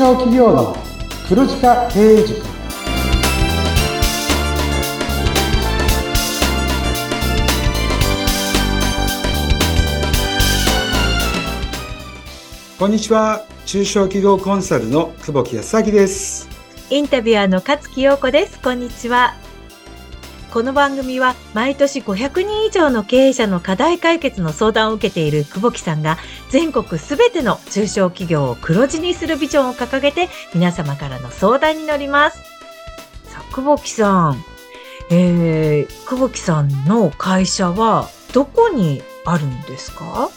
小企業の黒字化経営塾。こんにちは。中小企業コンサルの久保木康明です。インタビュアーの勝木陽子です。こんにちはこの番組は毎年500人以上の経営者の課題解決の相談を受けている久保木さんが全国すべての中小企業を黒字にするビジョンを掲げて皆様からの相談に乗ります。さあ、久保木さん、えー、久保木さんの会社はどこにあるんですか？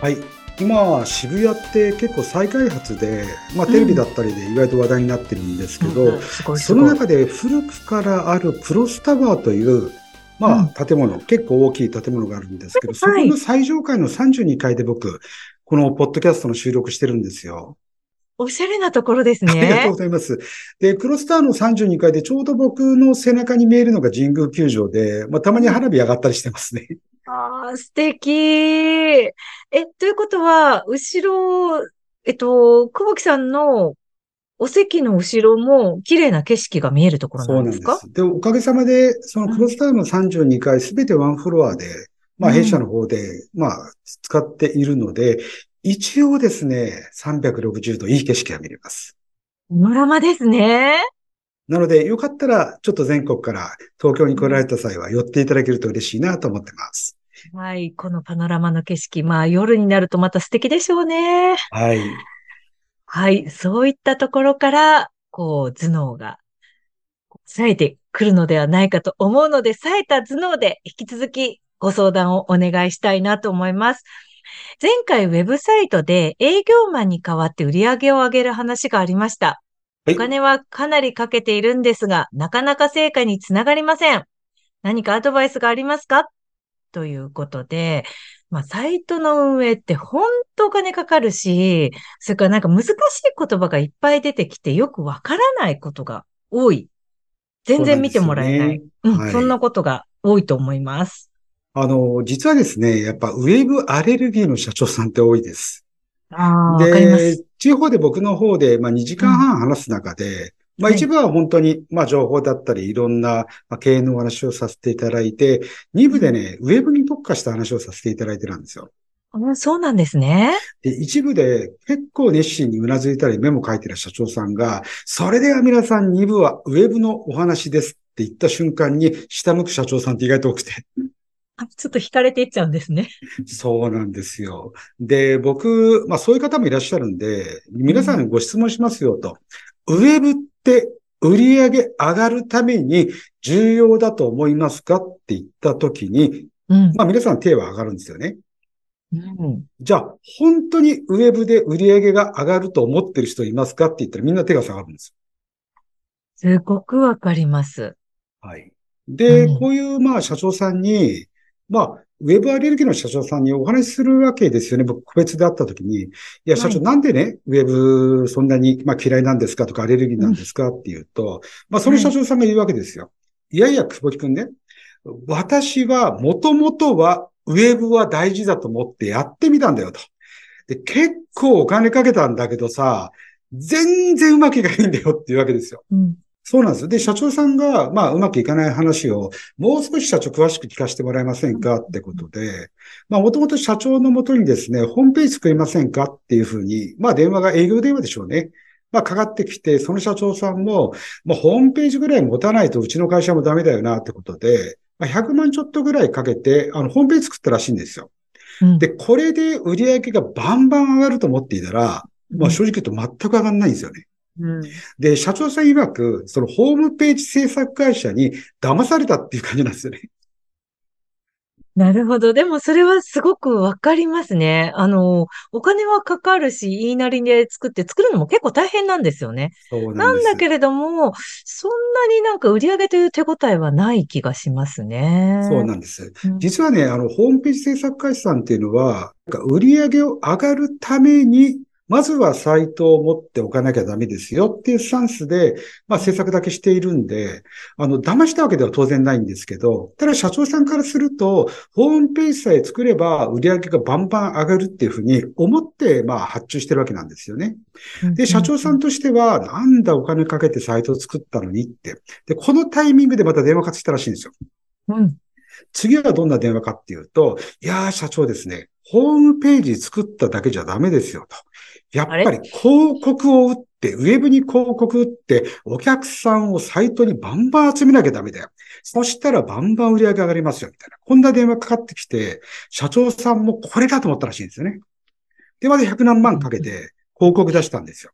はい。今、渋谷って結構再開発で、まあ、テレビだったりで意外と話題になってるんですけど、うんその中で古くからあるクロスタワーという、まあ、建物、うん、結構大きい建物があるんですけど、そこの最上階の32階で僕、このポッドキャストの収録してるんですよ。おしゃれなところですね。ありがとうございます。で、クロスターの32階でちょうど僕の背中に見えるのが神宮球場で、まあ、たまに花火上がったりしてますね。ああ、素敵。え、ということは、後ろ、えっと、久保木さんのお席の後ろも綺麗な景色が見えるところなんですか？そうなんです。で、おかげさまで、そのクロスタウンの32階すべてワンフロアで、まあ弊社の方で、まあ使っているので、一応ですね、360度いい景色が見れます。パノラマですね。なので、よかったら、ちょっと全国から東京に来られた際は寄っていただけると嬉しいなと思ってます。はい。このパノラマの景色、まあ夜になるとまた素敵でしょうね。はい。はい。そういったところから、こう、頭脳が冴えてくるのではないかと思うので、冴えた頭脳で引き続きご相談をお願いしたいなと思います。前回ウェブサイトで営業マンに代わって売り上げを上げる話がありました。お金はかなりかけているんですが、なかなか成果につながりません。何かアドバイスがありますか？ということで、まあ、サイトの運営って本当お金かかるし、それからなんか難しい言葉がいっぱい出てきてよくわからないことが多い。全然見てもらえない。う、ね、ん、はい、そんなことが多いと思います。あの、実はですね、やっぱウェブアレルギーの社長さんって多いです。ああ、で、地方で僕の方で、まあ、2時間半話す中で、まあ一部は本当に、まあ情報だったり、いろんな経営のお話をさせていただいて、2部でね、ウェブに特化した話をさせていただいてるんですよ。そうなんですね。で、一部で結構熱心にうなずいたりメモ書いてる社長さんが、それでは皆さん2部はウェブのお話ですって言った瞬間に下向く社長さんって意外と多くて。ちょっと惹かれていっちゃうんですね。そうなんですよ。で、僕、まあそういう方もいらっしゃるんで、皆さんにご質問しますよと。ウェブって売上上がるために重要だと思いますかって言ったときに、うん、まあ皆さん手は上がるんですよね。うん、じゃあ、本当にウェブで売上が上がると思ってる人いますかって言ったらみんな手が下がるんですすごくわかります。はい。で、うん、こういうまあ社長さんに、まあ、ウェブアレルギーの社長さんにお話しするわけですよね。僕、個別で会った時に。いや、社長、はい、なんでね、ウェブそんなに、まあ、嫌いなんですかとか、アレルギーなんですかっていうと、まあ、その社長さんが言うわけですよ。はい、いやいや、久保木くんね。私は、もともとは、ウェブは大事だと思ってやってみたんだよと。で、結構お金かけたんだけどさ、全然うまくいかないんだよっていうわけですよ。うんそうなんです。で、社長さんが、まあ、うまくいかない話を、もう少し社長詳しく聞かせてもらえませんかってことで、まあ、もともと社長のもとにですね、ホームページ作りませんかっていうふうに、まあ、電話が営業電話でしょうね。まあ、かかってきて、その社長さんも、まあ、ホームページぐらい持たないとうちの会社もダメだよなってことで、まあ、100万ちょっとぐらいかけて、あの、ホームページ作ったらしいんですよ。うん、で、これで売り上げがバンバン上がると思っていたら、まあ、正直言うと全く上がらないんですよね。うん、で、社長さん曰く、そのホームページ制作会社に騙されたっていう感じなんですよね。なるほど。でもそれはすごくわかりますね。あの、お金はかかるし、言いなりで作って、作るのも結構大変なんですよね。そうなんなんだけれども、そんなになんか売り上げという手応えはない気がしますね。そうなんです。実はね、あの、ホームページ制作会社さんっていうのは、売り上げを上がるために、まずはサイトを持っておかなきゃダメですよっていうスタンスで、まあ制作だけしているんで、あの、騙したわけでは当然ないんですけど、ただ社長さんからすると、ホームページさえ作れば売り上げがバンバン上がるっていうふうに思って、まあ発注してるわけなんですよね。で、社長さんとしては、なんだお金かけてサイトを作ったのにって。で、このタイミングでまた電話かけたらしいんですよ。うん。次はどんな電話かっていうと、いやー、社長ですね、ホームページ作っただけじゃダメですよと。やっぱり広告を打って、ウェブに広告打って、お客さんをサイトにバンバン集めなきゃダメだよ。そしたらバンバン売り上げ上がりますよ、みたいな。こんな電話かかってきて、社長さんもこれだと思ったらしいんですよね。で、まず100何万かけて広告出したんですよ。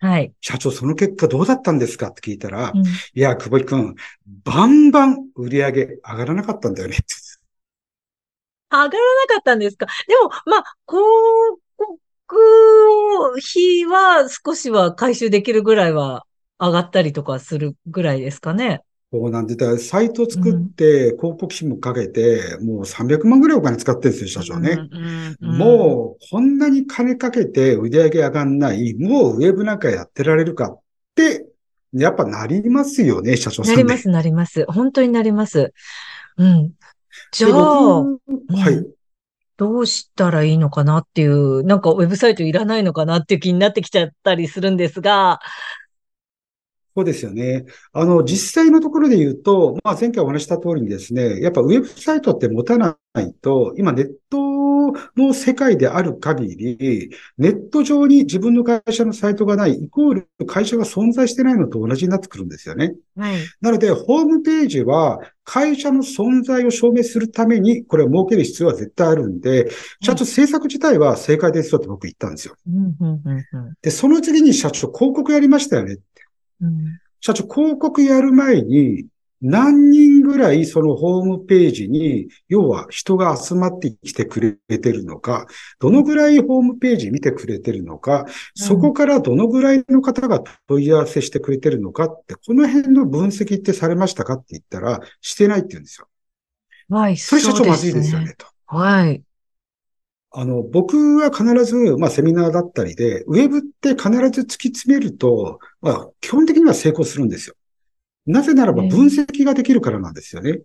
はい。社長、その結果どうだったんですかって聞いたら、うん、いや、久保井くん、バンバン売り上げ上がらなかったんだよね。上がらなかったんですか？でも、まあ、広告費は少しは回収できるぐらいは上がったりとかするぐらいですかね。そうなんで、だサイト作って、広告費もかけて、もう300万ぐらいお金使ってるんですよ、社長ね。もう、こんなに金かけて売り上げ上がんない、もうウェブなんかやってられるかって、やっぱなりますよね、社長さん、なります、なります。本当になります。うん。じゃあ、はい。どうしたらいいのかなっていう、なんかウェブサイトいらないのかなっていう気になってきちゃったりするんですが、そうですよね。あの、実際のところで言うと、まあ、前回お話した通りにですね、やっぱウェブサイトって持たないと、今ネットの世界である限り、ネット上に自分の会社のサイトがない、イコール会社が存在してないのと同じになってくるんですよね。はい。なので、ホームページは会社の存在を証明するために、これを設ける必要は絶対あるんで、社長制作自体は正解ですよって僕言ったんですよ。で、その次に社長広告やりましたよね。うん、社長、広告やる前に、何人ぐらいそのホームページに、要は人が集まってきてくれてるのか、どのぐらいホームページ見てくれてるのか、そこからどのぐらいの方が問い合わせしてくれてるのかって、この辺の分析ってされましたかって言ったら、してないって言うんですよ。はい、それ社長まずいですよね、と。はい。あの、僕は必ず、まあ、セミナーだったりで、ウェブって必ず突き詰めると、まあ、基本的には成功するんですよ。なぜならば分析ができるからなんですよね。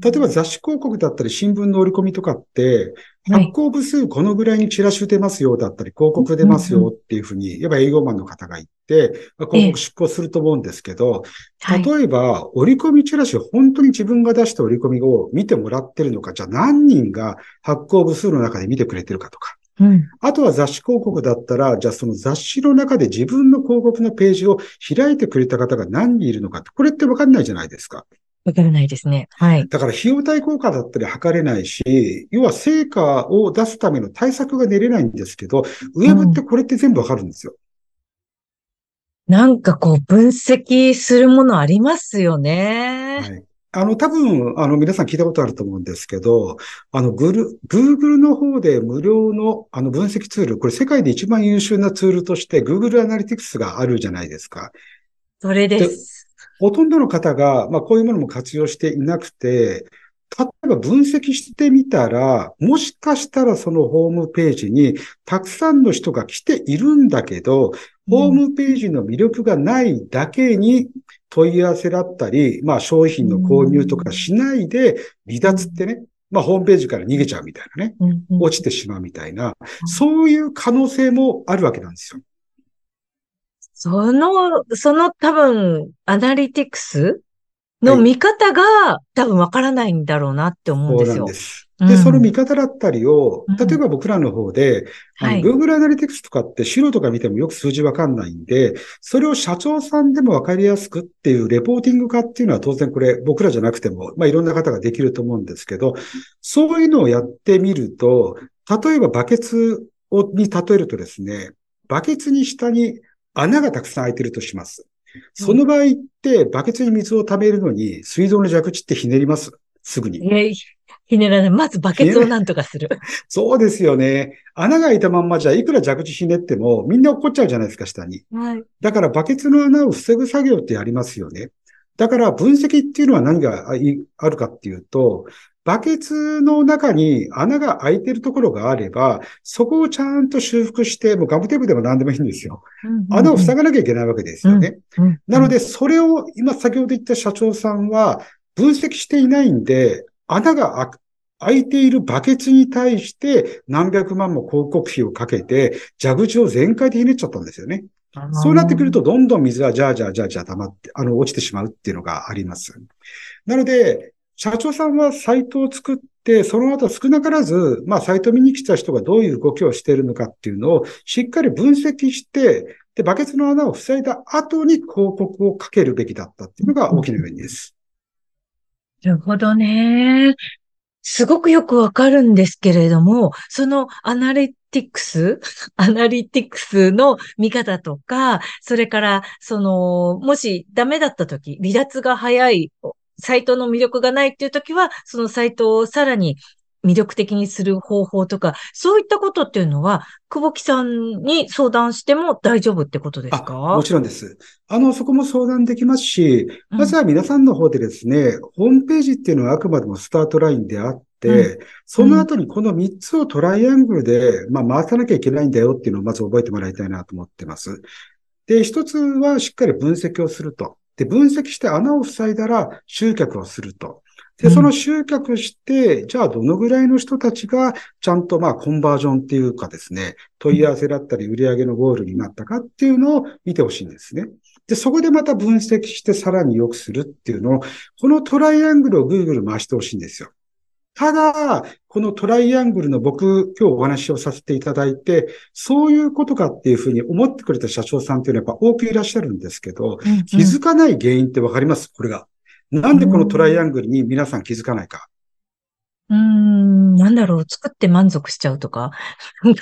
例えば雑誌広告だったり新聞の折り込みとかって、発行部数このぐらいにチラシ出ますよだったり、広告出ますよっていうふうに、やっぱ営業マンの方が言って、広告出稿すると思うんですけど、例えば折り込みチラシ本当に自分が出した折り込みを見てもらってるのか、じゃあ何人が発行部数の中で見てくれてるかとか。うん、あとは雑誌広告だったら、じゃあその雑誌の中で自分の広告のページを開いてくれた方が何人いるのかって、これってわかんないじゃないですか。わからないですね。はい。だから費用対効果だったり測れないし、要は成果を出すための対策が練れないんですけど、ウェブってこれって全部わかるんですよ。うん、なんかこう分析するものありますよね。はい。あの、多分、あの、皆さん聞いたことあると思うんですけど、あの、グル、Google の方で無料の、あの、分析ツール、これ世界で一番優秀なツールとして Google Analytics があるじゃないですか。それです。ほとんどの方が、まあ、こういうものも活用していなくて、例えば分析してみたら、もしかしたらそのホームページにたくさんの人が来ているんだけど、ホームページの魅力がないだけに問い合わせだったり、まあ商品の購入とかしないで離脱ってね、まあホームページから逃げちゃうみたいなね、落ちてしまうみたいな、そういう可能性もあるわけなんですよ。その、その多分、アナリティクスの見方が、多分わからないんだろうなって思うんですよ。そうなんです。で、その見方だったりを、例えば僕らの方で、はい、Google Analytics とかって素人が見てもよく数字わかんないんで、それを社長さんでもわかりやすくっていうレポーティング化っていうのは当然これ僕らじゃなくても、まあいろんな方ができると思うんですけど、そういうのをやってみると、例えばバケツをに例えるとですね、バケツに下に穴がたくさん開いてるとします。その場合って、バケツに水を溜めるのに、水道の蛇口ってひねります？すぐに。ひねらない。まずバケツをなんとかする。そうですよね。穴が開いたまんまじゃ、いくら蛇口ひねっても、みんな落っこっちゃうじゃないですか、下に。はい。だから、バケツの穴を防ぐ作業ってありますよね。だから、分析っていうのは何があるかっていうと、バケツの中に穴が開いてるところがあれば、そこをちゃんと修復して、もうガムテープでも何でもいいんですよ。穴を塞がなきゃいけないわけですよね。なので、それを今先ほど言った社長さんは分析していないんで、穴が開いているバケツに対して何百万も広告費をかけて、蛇口を全開でひねっちゃったんですよね。そうなってくると、どんどん水はじゃあじゃあじゃあじゃあ溜まって、あの、落ちてしまうっていうのがあります。なので、社長さんはサイトを作って、その後少なからず、まあ、サイト見に来た人がどういう動きをしているのかっていうのをしっかり分析して、で、バケツの穴を塞いだ後に広告をかけるべきだったっていうのが大きな要因です。なるほどね。すごくよくわかるんですけれども、そのアナリティクス アナリティクスの見方とか、それから、その、もしダメだった時、離脱が早い、サイトの魅力がないっていう時は、そのサイトをさらに魅力的にする方法とか、そういったことっていうのは、久保木さんに相談しても大丈夫ってことですか？もちろんです。あの、そこも相談できますし、まずは皆さんの方でですね、うん、ホームページっていうのはあくまでもスタートラインであって、うん、その後にこの3つをトライアングルで、まあ、回さなきゃいけないんだよっていうのをまず覚えてもらいたいなと思ってます。で、一つはしっかり分析をすると。で、分析して穴を塞いだら集客をすると。で、その集客して、じゃあどのぐらいの人たちがちゃんとまあコンバージョンっていうかですね、問い合わせだったり売上のゴールになったかっていうのを見てほしいんですね。で、そこでまた分析してさらに良くするっていうのを、このトライアングルを Google 回してほしいんですよ。ただ、このトライアングルの僕、今日お話をさせていただいて、そういうことかっていうふうに思ってくれた社長さんっていうのはやっぱ多くいらっしゃるんですけど、うんうん、気づかない原因ってわかります？これが。なんでこのトライアングルに皆さん気づかないか？うん、なんだろう、作って満足しちゃうとか？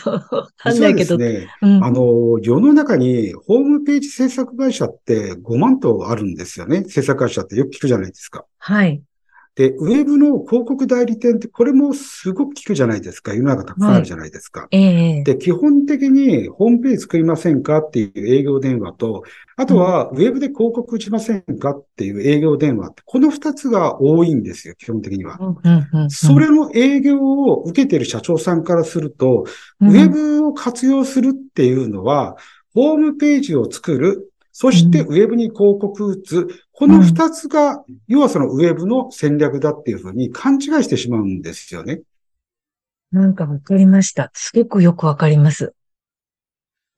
わかんないけど。ね、うん、あの、世の中にホームページ制作会社って5万とあるんですよね。制作会社ってよく聞くじゃないですか。はい。で、ウェブの広告代理店ってこれもすごく聞くじゃないですか。世の中たくさんあるじゃないですか。はいえで、基本的にホームページ作りませんかっていう営業電話と、あとはウェブで広告打ちませんかっていう営業電話って、この二つが多いんですよ、基本的には。それの営業を受けている社長さんからすると、ウェブを活用するっていうのは、ホームページを作る、そしてウェブに広告打つ、この二つが、要はそのウェブの戦略だっていうふうに勘違いしてしまうんですよね。なんかわかりました。すごくよくわかります。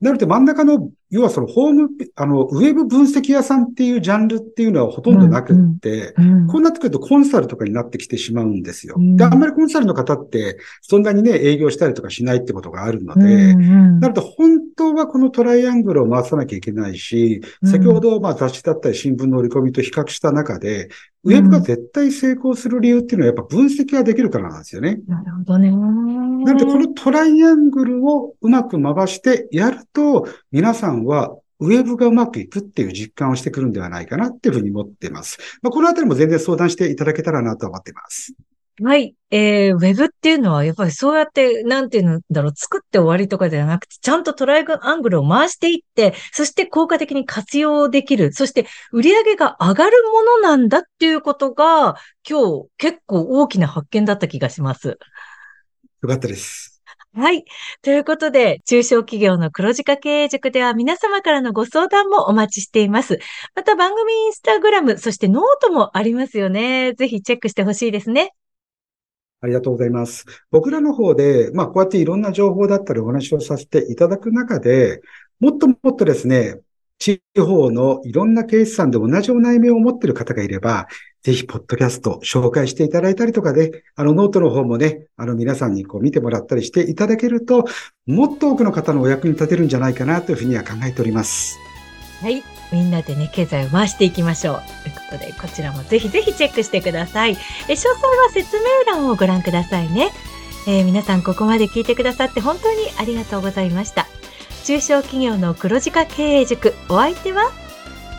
なので真ん中の要はそのホーム、あの、ウェブ分析屋さんっていうジャンルっていうのはほとんどなくって、うんうん、こうなってくるとコンサルとかになってきてしまうんですよ。うん、で、あんまりコンサルの方ってそんなにね、営業したりとかしないってことがあるので、うんうん、なると本当はこのトライアングルを回さなきゃいけないし、先ほどまあ雑誌だったり新聞の折り込みと比較した中で、ウェブが絶対成功する理由っていうのはやっぱ分析ができるからなんですよね。なるほどね。なのでこのトライアングルをうまく回してやると、皆さんはウェブがうまくいくっていう実感をしてくるんではないかなっていうふうに思っています。まあ、このあたりも全然相談していただけたらなと思っています。はい。えー、ウェブっていうのは、やっぱりそうやって、なんていうんだろう、作って終わりとかではなくて、ちゃんとトライアングルを回していって、そして効果的に活用できる。そして、売り上げが上がるものなんだっていうことが、今日結構大きな発見だった気がします。よかったです。はい。ということで、中小企業の黒字化経営塾では皆様からのご相談もお待ちしています。また番組インスタグラム、そしてノートもありますよね。ぜひチェックしてほしいですね。ありがとうございます。僕らの方で、まあ、こうやっていろんな情報だったりお話をさせていただく中で、もっともっとですね、地方のいろんな経営者さんで同じお悩みを持っている方がいれば、ぜひ、ポッドキャスト紹介していただいたりとかで、あの、ノートの方もね、あの、皆さんにこう見てもらったりしていただけると、もっと多くの方のお役に立てるんじゃないかなというふうには考えております。はい。みんなでね、経済を回していきましょう。ということで、こちらもぜひぜひチェックしてください。え詳細は説明欄をご覧くださいね。えー、皆さんここまで聞いてくださって本当にありがとうございました。中小企業の黒字化経営塾、お相手は？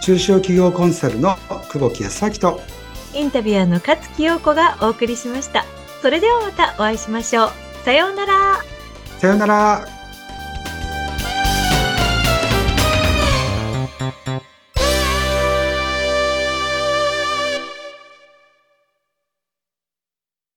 中小企業コンサルの久保木康明とインタビュアーの勝木陽子がお送りしました。それではまたお会いしましょう。さようなら。さようなら。